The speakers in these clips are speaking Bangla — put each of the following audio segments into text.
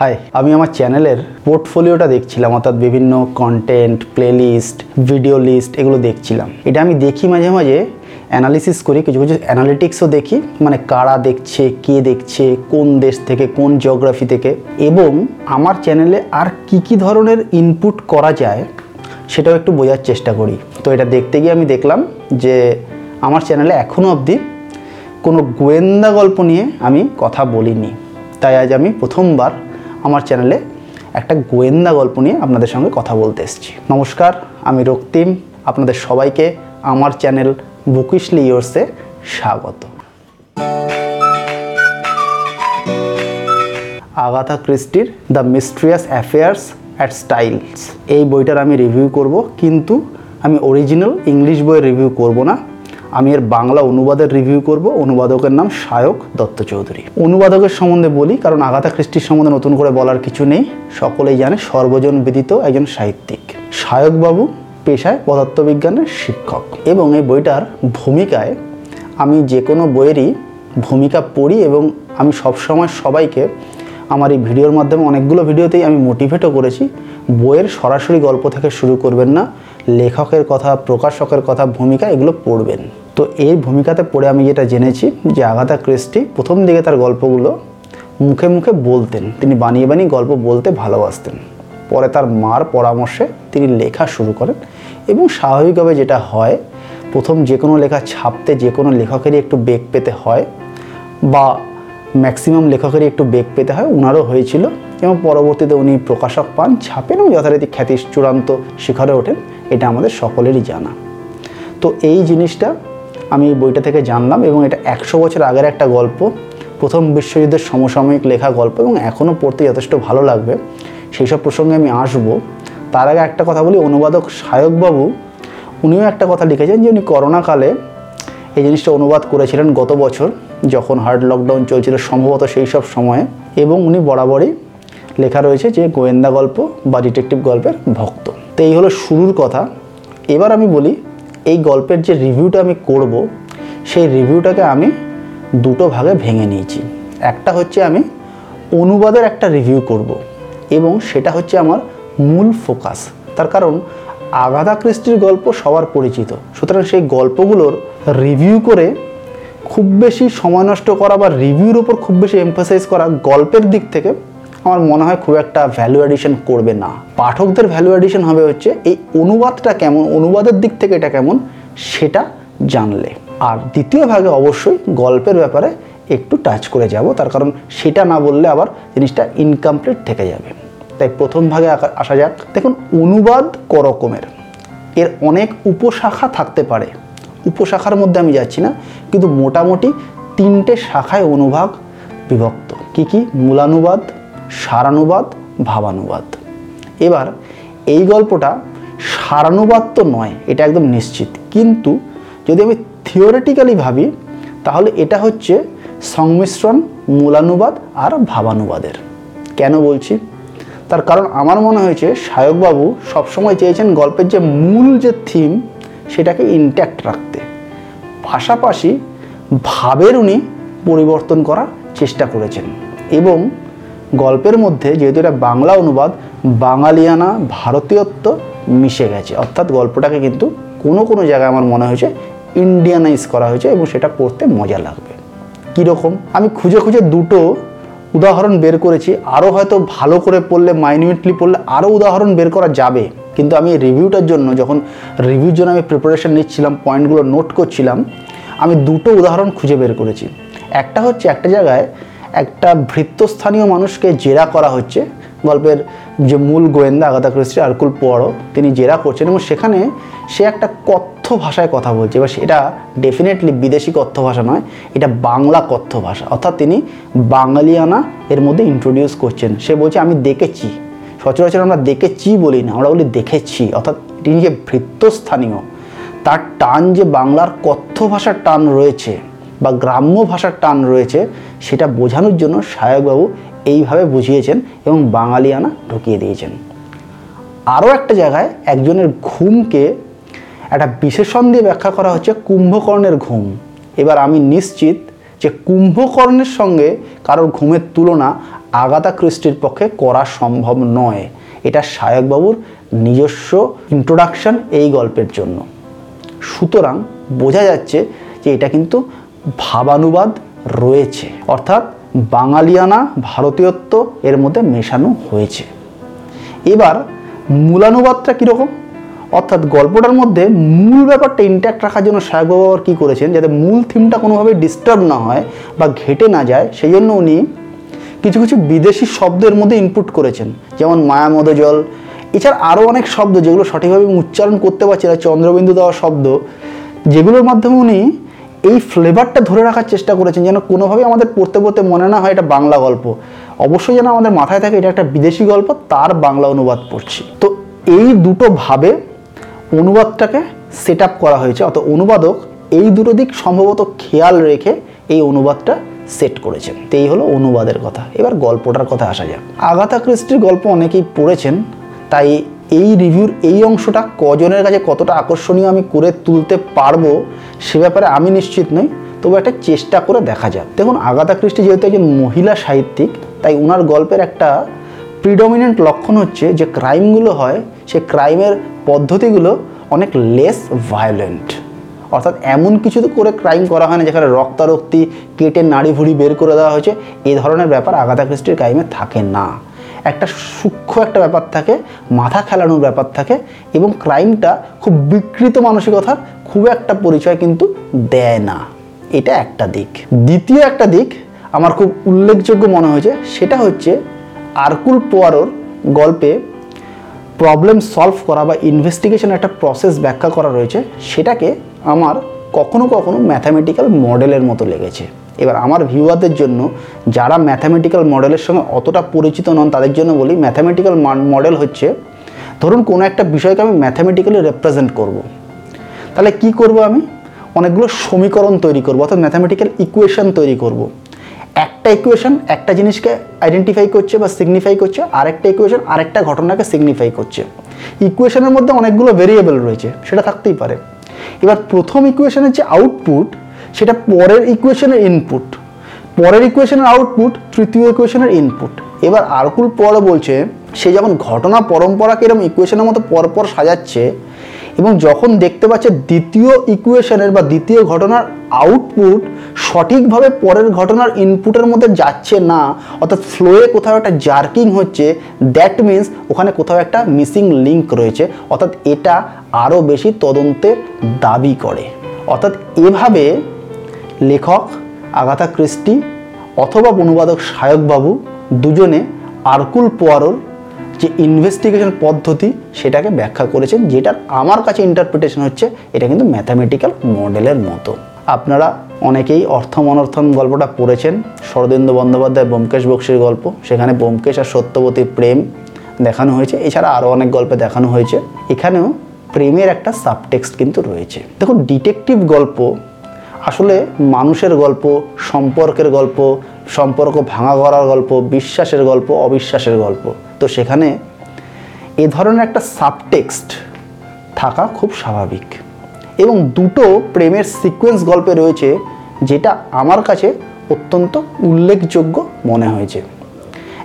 হাই আমি আমার চ্যানেলের পোর্টফোলিওটা দেখছিলাম, অর্থাৎ বিভিন্ন কন্টেন্ট প্লেলিস্ট ভিডিও লিস্ট এগুলো দেখছিলাম। এটা আমি দেখি মাঝে মাঝে অ্যানালিসিস করি, কিছু কিছু অ্যানালিটিক্সও দেখি মানে কারা দেখছে, কে দেখছে, কোন দেশ থেকে, কোন জিওগ্রাফি থেকে, এবং আমার চ্যানেলে আর কি কি ধরনের ইনপুট করা যায়, সেটাও একটু বোঝার চেষ্টা করি। তো এটা দেখতে গিয়ে আমি দেখলাম যে, আমার চ্যানেলে এখনও অবধি কোনো গোয়েন্দা গল্প নিয়ে আমি কথা বলিনি। তাই আজ আমি প্রথমবার আমার চ্যানেলে একটা গোয়েন্দা গল্প নিয়ে আপনাদের সঙ্গে কথা বলতে এসেছি। নমস্কার, আমি রক্তিম। আপনাদের সবাইকে আমার চ্যানেল বুকিশলি ইয়োর্সে স্বাগত। Agatha ক্রিস্টির the mysterious affairs at Styles এই বইটার আমি রিভিউ করব, কিন্তু আমি অরিজিনাল ইংলিশ বইয়ের রিভিউ করব না। আমি এর বাংলা অনুবাদের রিভিউ করব। অনুবাদকের নাম সায়ক দত্ত চৌধুরী। অনুবাদকের সম্বন্ধে বলি, কারণ আগাথা ক্রিস্টির সম্বন্ধে নতুন করে বলার কিছু নেই। সকলেই জানে সর্বজন বিদিত একজন সাহিত্যিক। সায়কবাবু পেশায় পদার্থবিজ্ঞানের শিক্ষক। এবং এই বইটার ভূমিকায় আমি যে কোনো বইয়েরই ভূমিকা পড়ি এবং আমি সবসময় সবাইকে আমার এই ভিডিওর মাধ্যমে অনেকগুলো ভিডিওতেই আমি মোটিভেটও করেছি। বইয়ের সরাসরি গল্প থেকে শুরু করবেন না, লেখকের কথা, প্রকাশকের কথা, ভূমিকা এগুলো পড়বেন। তো এই ভূমিকাতে পড়ে আমি যেটা জেনেছি যে আগাথা ক্রিস্টি প্রথম দিকে তার গল্পগুলো মুখে মুখে বলতেন। তিনি বানিয়ে বানিয়ে গল্প বলতে ভালোবাসতেন। পরে তার মার পরামর্শে তিনি লেখা শুরু করেন এবং স্বাভাবিকভাবে যেটা হয়, প্রথম যে কোনো লেখা ছাপতে যে কোনো লেখকেরই একটু বেগ পেতে হয় বা ম্যাক্সিমাম লেখকেরই একটু বেগ পেতে হয় ওনারও হয়েছিল এবং পরবর্তীতে উনি প্রকাশক পান, ছাপেন এবং যথারীতি খ্যাতির চূড়ান্ত শিখরে ওঠেন, এটা আমাদের সকলেরই জানা। তো এই জিনিসটা আমি বইটা থেকে জানলাম এবং এটা একশো বছর আগের একটা গল্প, প্রথম বিশ্বযুদ্ধের সমসাময়িক লেখা গল্প এবং এখনও পড়তে যথেষ্ট ভালো লাগবে। সেই সব প্রসঙ্গে আমি আসব। তার আগে একটা কথা বলি, অনুবাদক সায়কবাবু, উনিও একটা কথা লিখেছেন যে উনি করোনাকালে এই জিনিসটা অনুবাদ করেছিলেন গত বছর। যখন হার্ড লকডাউন চলছিল সম্ভবত সেই সব সময়ে এবং উনি বরাবরই লেখা রয়েছে যে গোয়েন্দা গল্প বা ডিটেকটিভ গল্পের ভক্ত। তো এই হলো শুরুর কথা। এবার আমি বলি, এই গল্পের যে রিভিউটা আমি করব, সেই রিভিউটাকে আমি দুটো ভাগে ভেঙে নিয়েছি। একটা হচ্ছে আমি অনুবাদের একটা রিভিউ করব এবং সেটা হচ্ছে আমার মূল ফোকাস তার কারণ আগাধা ক্রিস্টির গল্প সবার পরিচিত। সুতরাং সেই গল্পগুলোর রিভিউ করে খুব বেশি সময় নষ্ট করা বা রিভিউর উপর খুব বেশি এমফাসাইজ করা গল্পের দিক থেকে আমার মনে হয় খুব একটা ভ্যালু অ্যাডিশন করবে না। পাঠকদের ভ্যালু অ্যাডিশন হবে হচ্ছে এই অনুবাদটা কেমন, অনুবাদের দিক থেকে এটা কেমন সেটা জানলে। আর দ্বিতীয় ভাগে অবশ্যই গল্পের ব্যাপারে একটু টাচ করে যাব, তার কারণ সেটা না বললে আবার জিনিসটা ইনকমপ্লিট থেকে যাবে। তাই প্রথম ভাগে আসা যাক। দেখুন, অনুবাদ করকমের। এর অনেক উপশাখা থাকতে পারে। উপশাখার মধ্যে আমি যাচ্ছি না, কিন্তু মোটামুটি তিনটে শাখায় অনুভাগ বিভক্ত। কি কি? মূলানুবাদ, সারানুবাদ, ভাবানুবাদ। এবার এই গল্পটা সারানুবাদ তো নয়, এটা একদম নিশ্চিত। কিন্তু যদি আমি থিওরিটিক্যালি ভাবি, তাহলে এটা হচ্ছে সংমিশ্রণ, মূলানুবাদ আর ভাবানুবাদের। কেন বলছি? তার কারণ আমার মনে হয়েছে সায়কবাবু সবসময় চেয়েছেন গল্পের যে মূল যে থিম সেটাকে ইনট্যাক্ট রাখতে। পাশাপাশি ভাবের উনি পরিবর্তন করার চেষ্টা করেছেন। এবং গল্পের মধ্যে যেহেতু এটা বাংলা অনুবাদ, বাঙালিয়ানা ভারতীয়ত্ব মিশে গেছে। অর্থাৎ গল্পটাকে কিন্তু কোনো কোনো জায়গায় আমার মনে হয়েছে ইন্ডিয়ানাইজ করা হয়েছে এবং সেটা পড়তে মজা লাগবে। কীরকম? আমি খুঁজে খুঁজে দুটো উদাহরণ বের করেছি। আরও হয়তো ভালো করে পড়লে মাইনিউটলি পড়লে আরও উদাহরণ বের করা যাবে। কিন্তু আমি রিভিউটার জন্য যখন রিভিউর জন্য আমি প্রিপারেশন নিচ্ছিলাম পয়েন্টগুলো নোট করছিলাম, আমি দুটো উদাহরণ খুঁজে বের করেছি। একটা হচ্ছে একটা জায়গায় একটা ভৃত্যস্থানীয় মানুষকে জেরা করা হচ্ছে, গল্পের যে মূল গোয়েন্দা আগাদা ক্রিস্টি, আরকুল পোয়ারো, তিনি জেরা করছেন এবং সেখানে সে একটা কথ্য ভাষায় কথা বলছে। এবার সেটা ডেফিনেটলি বিদেশি কথ্য ভাষা নয়, এটা বাংলা কথ্য ভাষা। অর্থাৎ তিনি বাঙালিয়ানা এর মধ্যে ইন্ট্রোডিউস করছেন। সে বলছে, আমি দেখেছি। সচরাচর আমরা দেখেছি বলি না, আমরা বলি দেখেছি। অর্থাৎ তিনি যে ভৃত্যস্থানীয়, তার টান যে বাংলার কথ্য ভাষার টান রয়েছে বা গ্রাম্য ভাষার টান রয়েছে, সেটা বোঝানোর জন্য সায়কবাবু এইভাবে বুঝিয়েছেন এবং বাঙালিয়ানা ঢুকিয়ে দিয়েছেন। আরও একটা জায়গায় একজনের ঘুমকে একটা বিশেষণ দিয়ে ব্যাখ্যা করা হচ্ছে কুম্ভকর্ণের ঘুম। এবার আমি নিশ্চিত যে কুম্ভকর্ণের সঙ্গে কারোর ঘুমের তুলনা আগাতা ক্রিস্টির পক্ষে করা সম্ভব নয়। এটা সায়কবাবুর নিজস্ব ইন্ট্রোডাকশন এই গল্পের জন্য। সুতরাং বোঝা যাচ্ছে যে এটা কিন্তু ভাবানুবাদ রয়েছে। অর্থাৎ বাঙালিয়ানা ভারতীয়ত্ব এর মধ্যে মেশানো হয়েছে। এবার মূলানুবাদটা কীরকম? অর্থাৎ গল্পটার মধ্যে মূল ব্যাপারটা ইন্ট্যাক্ট রাখার জন্য সাহেব বাবা কী করেছেন? যাতে মূল থিমটা কোনোভাবে ডিস্টার্ব না হয় বা ঘেটে না যায়, সেই জন্য উনি কিছু কিছু বিদেশি শব্দের মধ্যে ইনপুট করেছেন, যেমন মায়ামদ জল। এছাড়া আরও অনেক শব্দ যেগুলো সঠিকভাবে উচ্চারণ করতে পারছি না, চন্দ্রবিন্দু দেওয়া শব্দ, যেগুলোর মাধ্যমে উনি এই ফ্লেভারটা ধরে রাখার চেষ্টা করেছেন, যেন কোনোভাবেই আমাদের পড়তে পড়তে মনে না হয় এটা বাংলা গল্প। অবশ্যই যেন আমাদের মাথায় থাকে এটা একটা বিদেশি গল্প, তার বাংলা অনুবাদ পড়ছি। তো এই দুটো ভাবে অনুবাদটাকে সেট করা হয়েছে অত অনুবাদক এই দুটো দিক সম্ভবত খেয়াল রেখে এই অনুবাদটা সেট করেছেন। তো এই হলো অনুবাদের কথা। এবার গল্পটার কথা আসা যাক। আগাথা ক্রিস্টির গল্প অনেকেই পড়েছেন, তাই এই রিভিউর এই অংশটা কজনের কাছে কতটা আকর্ষণীয় আমি করে তুলতে পারব সে ব্যাপারে আমি নিশ্চিত নই। তবু একটা চেষ্টা করে দেখা যাক। দেখুন, আগাথা ক্রিস্টি যেহেতু একজন মহিলা সাহিত্যিক, তাই ওনার গল্পের একটা প্রিডমিনেন্ট লক্ষণ হচ্ছে যে ক্রাইমগুলো হয়, সে ক্রাইমের পদ্ধতিগুলো অনেক লেস ভায়োলেন্ট অর্থাৎ এমন কিছু করে ক্রাইম করা হয় না যেখানে রক্তারক্তি, কেটে নাড়ি ভুড়ি বের করে দেওয়া হয়েছে, এ ধরনের ব্যাপার আগাথা ক্রিস্টির ক্রাইমে থাকে না। একটা সূক্ষ্ম একটা ব্যাপার থাকে, মাথা খেলানোর ব্যাপার থাকে, এবং ক্রাইমটা খুব বিকৃত মানসিকতার খুব একটা পরিচয় কিন্তু দেয় না। এটা একটা দিক। দ্বিতীয় একটা দিক আমার খুব উল্লেখযোগ্য মনে হয়েছে, সেটা হচ্ছে আরকুল পোয়ারোর গল্পে প্রবলেম সলভ করা বা ইনভেস্টিগেশন একটা প্রসেস ব্যাখ্যা করা রয়েছে, সেটাকে আমার কখনো কখনো ম্যাথামেটিক্যাল মডেলের মতো লেগেছে এবার আমার ভিউয়ারদের জন্য, যারা ম্যাথামেটিক্যাল মডেলের সঙ্গে অতটা পরিচিত নন, তাদের জন্য বলি ম্যাথামেটিক্যাল মডেল হচ্ছে, ধরুন কোনো একটা বিষয়কে আমি ম্যাথামেটিক্যালি রেপ্রেজেন্ট করব। তাহলে কি করব আমি অনেকগুলো সমীকরণ তৈরি করব, অর্থাৎ ম্যাথামেটিক্যাল ইকুয়েশন তৈরি করব। একটা ইকুয়েশন একটা জিনিসকে আইডেন্টিফাই করছে বা সিগনিফাই করছে, আরেকটা ইকুয়েশন আরেকটা ঘটনাকে সিগনিফাই করছে ইকুয়েশনের মধ্যে অনেকগুলো ভেরিয়েবল রয়েছে, সেটা থাকতেই পারে এবার প্রথম ইকুয়েশনের যে আউটপুট সেটা পরের ইকুয়েশনের ইনপুট পরের ইকুয়েশনের আউটপুট তৃতীয় ইকুয়েশনের ইনপুট এবার আরকুল পরে বলছে, সে যখন ঘটনা পরম্পরাকে এরকম ইকুয়েশনের মতো পরপর সাজাচ্ছে এবং যখন দেখতে পাচ্ছে দ্বিতীয় ইকুয়েশনের বা দ্বিতীয় ঘটনার আউটপুট সঠিকভাবে পরের ঘটনার ইনপুটের মধ্যে যাচ্ছে না, অর্থাৎ ফ্লোয়ে কোথাও একটা জার্কিং হচ্ছে দ্যাট মিন্স ওখানে কোথাও একটা মিসিং লিঙ্ক রয়েছে, অর্থাৎ এটা আরও বেশি তদন্তের দাবি করে। অর্থাৎ এভাবে লেখক আগাথা ক্রিস্টি অথবা অনুবাদক সায়কবাবু দুজনে আরকুল পোয়ারোর যে ইনভেস্টিগেশন পদ্ধতি সেটাকে ব্যাখ্যা করেছেন, যেটার আমার কাছে ইন্টারপ্রিটেশন হচ্ছে এটা কিন্তু ম্যাথামেটিক্যাল মডেলের মতো। আপনারা অনেকেই অর্থম অনর্থম গল্পটা পড়েছেন, শরদেন্দু বন্দ্যোপাধ্যায় ব্যোমকেশ বক্সির গল্প, সেখানে ব্যোমকেশ আর সত্যবতী প্রেম দেখানো হয়েছে, এছাড়া আরও অনেক গল্পে দেখানো হয়েছে। এখানেও প্রেমের একটা সাবটেক্সট কিন্তু রয়েছে। দেখুন ডিটেকটিভ গল্প আসলে মানুষের গল্প, সম্পর্কের গল্প সম্পর্ক ভাঙা করার গল্প, বিশ্বাসের গল্প, অবিশ্বাসের গল্প। তো সেখানে এ ধরনের একটা সাবটেক্সট থাকা খুব স্বাভাবিক। এবং দুটো প্রেমের সিকোয়েন্স গল্পে রয়েছে যেটা আমার কাছে অত্যন্ত উল্লেখযোগ্য মনে হয়েছে।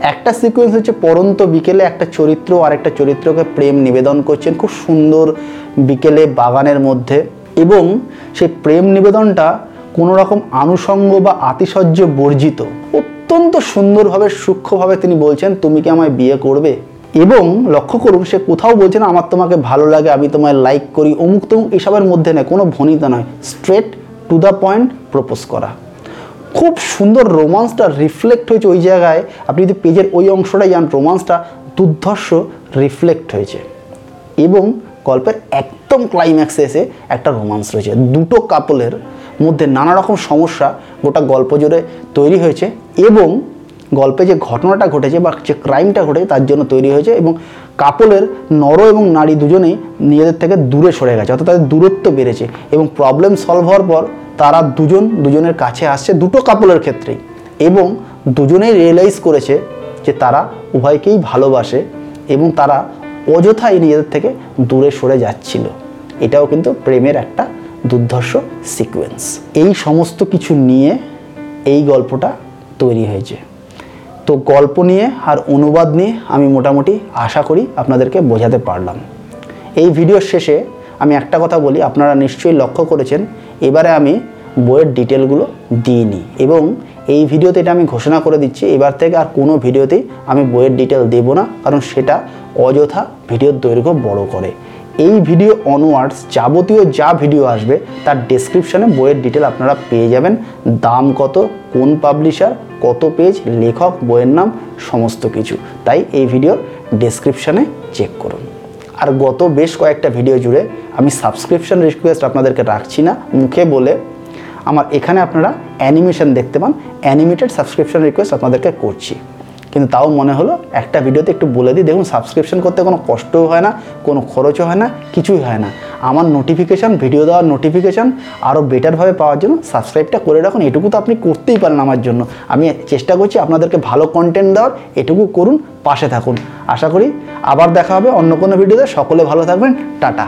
একটা সিকোয়েন্স হচ্ছে পরন্ত বিকেলে একটা চরিত্র আর একটা চরিত্রকে প্রেম নিবেদন করছেন খুব সুন্দর বিকেলে বাগানের মধ্যে। এবং সেই প্রেম নিবেদনটা কোনো রকম আনুষঙ্গ বা আতিশয্য বর্জিত, অত্যন্ত সুন্দরভাবে, সূক্ষ্মভাবে তিনি বলছেন, তুমি কি আমায় বিয়ে করবে? এবং লক্ষ্য করুন, সে কোথাও বলছে না, আমার তোমাকে ভালো লাগে, আমি তোমায় লাইক করি। অমুক তমুক এসবের মধ্যে নেই কোনো ভনিতা নয় straight to the point propose করা। খুব সুন্দর রোমান্সটা রিফ্লেক্ট হয়েছে ওই জায়গায়। আপনি যদি পেজের ওই অংশটাই যান, রোমান্সটা দুর্ধর্ষ রিফ্লেক্ট হয়েছে। এবং গল্পের একদম ক্লাইম্যাক্সে এসে একটা রোমান্স রয়েছে। দুটো কাপলের মধ্যে নানা রকম সমস্যা গোটা গল্প জুড়ে তৈরি হয়েছে এবং গল্পে যে ঘটনাটা ঘটেছে বা যে ক্রাইমটা ঘটেছে তার জন্য তৈরি হয়েছে এবং কাপলের নর এবং নারী দুজনেই নিজেদের থেকে দূরে সরে গেছে, অর্থাৎ তাদের দূরত্ব বেড়েছে এবং প্রবলেম সলভ হওয়ার পর তারা দুজন দুজনের কাছে আসছে দুটো কাপলের ক্ষেত্রেই এবং দুজনেই রিয়েলাইজ করেছে যে তারা উভয়কেই ভালোবাসে এবং তারা অযথাই নিজেদের থেকে দূরে সরে যাচ্ছিল। এটাও কিন্তু প্রেমের একটা দুর্ধর্ষ সিকোয়েন্স এই সমস্ত কিছু নিয়ে এই গল্পটা তৈরি হয়েছে। তো গল্প নিয়ে আর অনুবাদ নিয়ে আমি মোটামুটি আশা করি আপনাদেরকে বোঝাতে পারলাম। এই ভিডিওর শেষে আমি একটা কথা বলি, আপনারা নিশ্চয়ই লক্ষ্য করেছেন, এবারে আমি বইয়ের ডিটেলগুলো দিইনি এবং এই ভিডিওতে এটা আমি ঘোষণা করে দিচ্ছি, এবার থেকে আর কোনো ভিডিওতেই আমি বইয়ের ডিটেল দেব না, কারণ সেটা অযথা ভিডিওর দৈর্ঘ্য বড় করে। এই ভিডিও অনওয়ার্ডস যাবতীয় যা ভিডিও আসবে, তার ডেসক্রিপশনে বইয়ের ডিটেল আপনারা পেয়ে যাবেন। দাম কত, কোন পাবলিশার কত পেজ লেখক, বইয়ের নাম, সমস্ত কিছু। তাই এই ভিডিওর ডেসক্রিপশনে চেক করুন। আর গত বেশ কয়েকটা ভিডিও জুড়ে আমি সাবস্ক্রিপশন রিকোয়েস্ট আপনাদেরকে রাখছি না, মুখে বলে আমার এখানে আপনারা অ্যানিমেশন দেখতে পান। অ্যানিমেটেড সাবস্ক্রিপশন রিকোয়েস্ট আপনাদেরকে করছি। কিন্তু তাও মনে হলো একটা ভিডিওতে একটু বলে দিই, দেখুন সাবস্ক্রিপশন করতে কোনো কষ্টও হয় না, কোনো খরচও হয় না, কিছুই হয় না। আমার নোটিফিকেশান ভিডিও দেওয়ার নোটিফিকেশান আরও বেটারভাবে পাওয়ার জন্য সাবস্ক্রাইবটা করে রাখুন। এটুকু তো আপনি করতেই পারেন আমার জন্য। আমি চেষ্টা করছি আপনাদেরকে ভালো কন্টেন্ট দেওয়ার, এটুকু করুন, পাশে থাকুন। আশা করি আবার দেখা হবে অন্য কোনো ভিডিওতে সকলে ভালো থাকবেন। টাটা।